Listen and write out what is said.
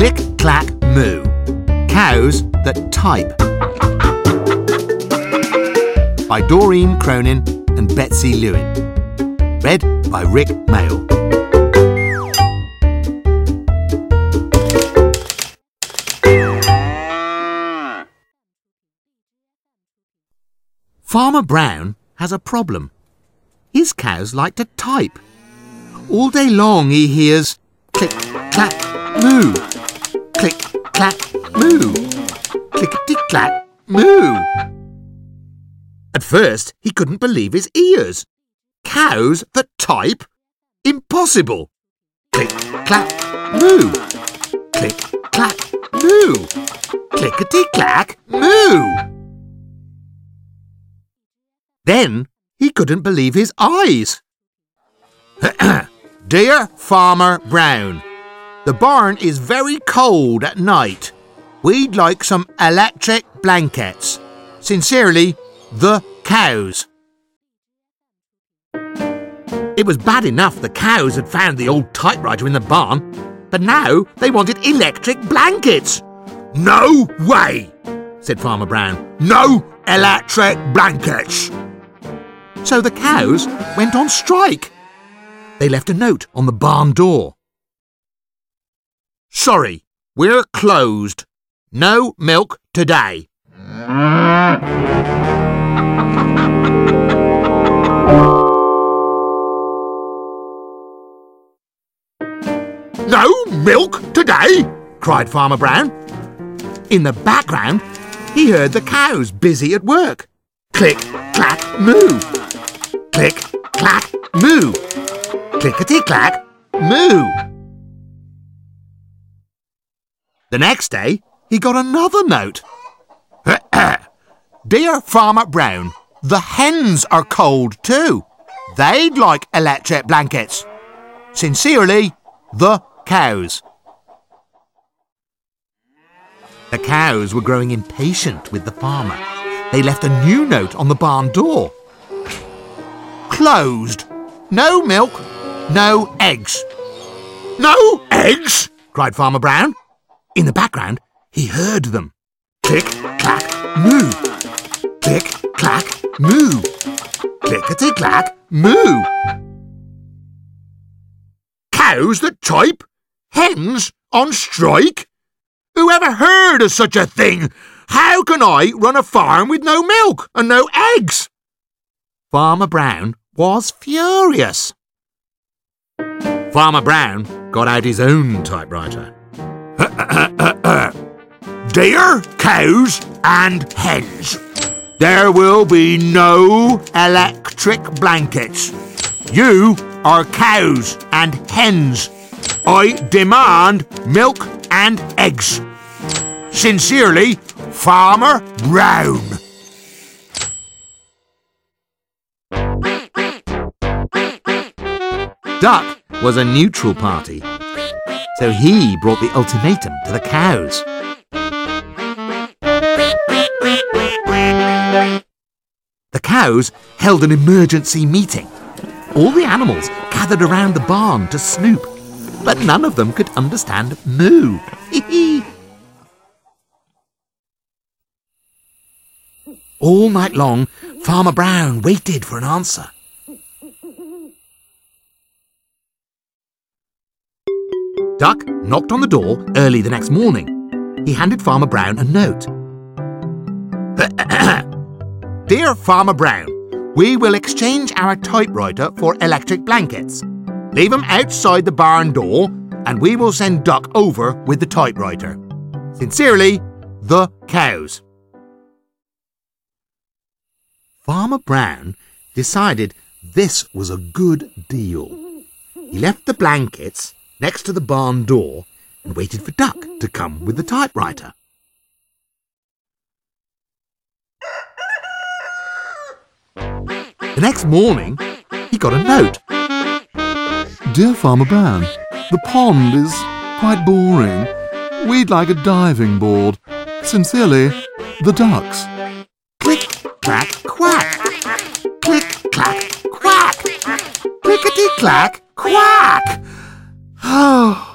Click, Clack, Moo. Cows that type. By Doreen Cronin and Betsy Lewin. Read by Rick Mail. Farmer Brown has a problem. His cows like to type. All day long he hears click, clack, moo. Clack, moo. Clickety clack, moo. At first he couldn't believe his ears. Cows that type? Impossible. Click, clack, moo. Click, clack, moo. Clickety clack, moo. Then he couldn't believe his eyes. Dear Farmer Brown, the barn is very cold at night. We'd like some electric blankets. Sincerely, the cows. It was bad enough the cows had found the old typewriter in the barn, but now they wanted electric blankets. No way, said Farmer Brown. No electric blankets. So the cows went on strike. They left a note on the barn door. Sorry, we're closed. No milk today. No milk today? cried Farmer Brown. In the background, he heard the cows busy at work. Click, clack, moo. Click, clack, moo. Clickety clack, moo. The next day, he got another note. Dear Farmer Brown, the hens are cold too. They'd like electric blankets. Sincerely, the cows. The cows were growing impatient with the farmer. They left a new note on the barn door. Closed. No milk, no eggs. No eggs? cried Farmer Brown. In the background, he heard them. Click, clack, moo. Click, clack, moo. Clickety clack, moo. Cows that type? Hens on strike? Who ever heard of such a thing? How can I run a farm with no milk and no eggs? Farmer Brown was furious. Farmer Brown got out his own typewriter. Dear cows and hens, there will be no electric blankets. You are cows and hens. I demand milk and eggs. Sincerely, Farmer Brown. Duck was a neutral party, so he brought the ultimatum to the cows. The cows held an emergency meeting. All the animals gathered around the barn to snoop, but none of them could understand moo. All night long, Farmer Brown waited for an answer. Duck knocked on the door early the next morning. He handed Farmer Brown a note. Dear Farmer Brown, we will exchange our typewriter for electric blankets. Leave them outside the barn door, and we will send Duck over with the typewriter. Sincerely, the cows. Farmer Brown decided this was a good deal. He left the blankets next to the barn door and waited for Duck to come with the typewriter. The next morning, he got a note. Dear Farmer Brown, the pond is quite boring. We'd like a diving board. Sincerely, the ducks. Click, clack, quack. Click, clack, quack. Clickety, clack, quack. Oh.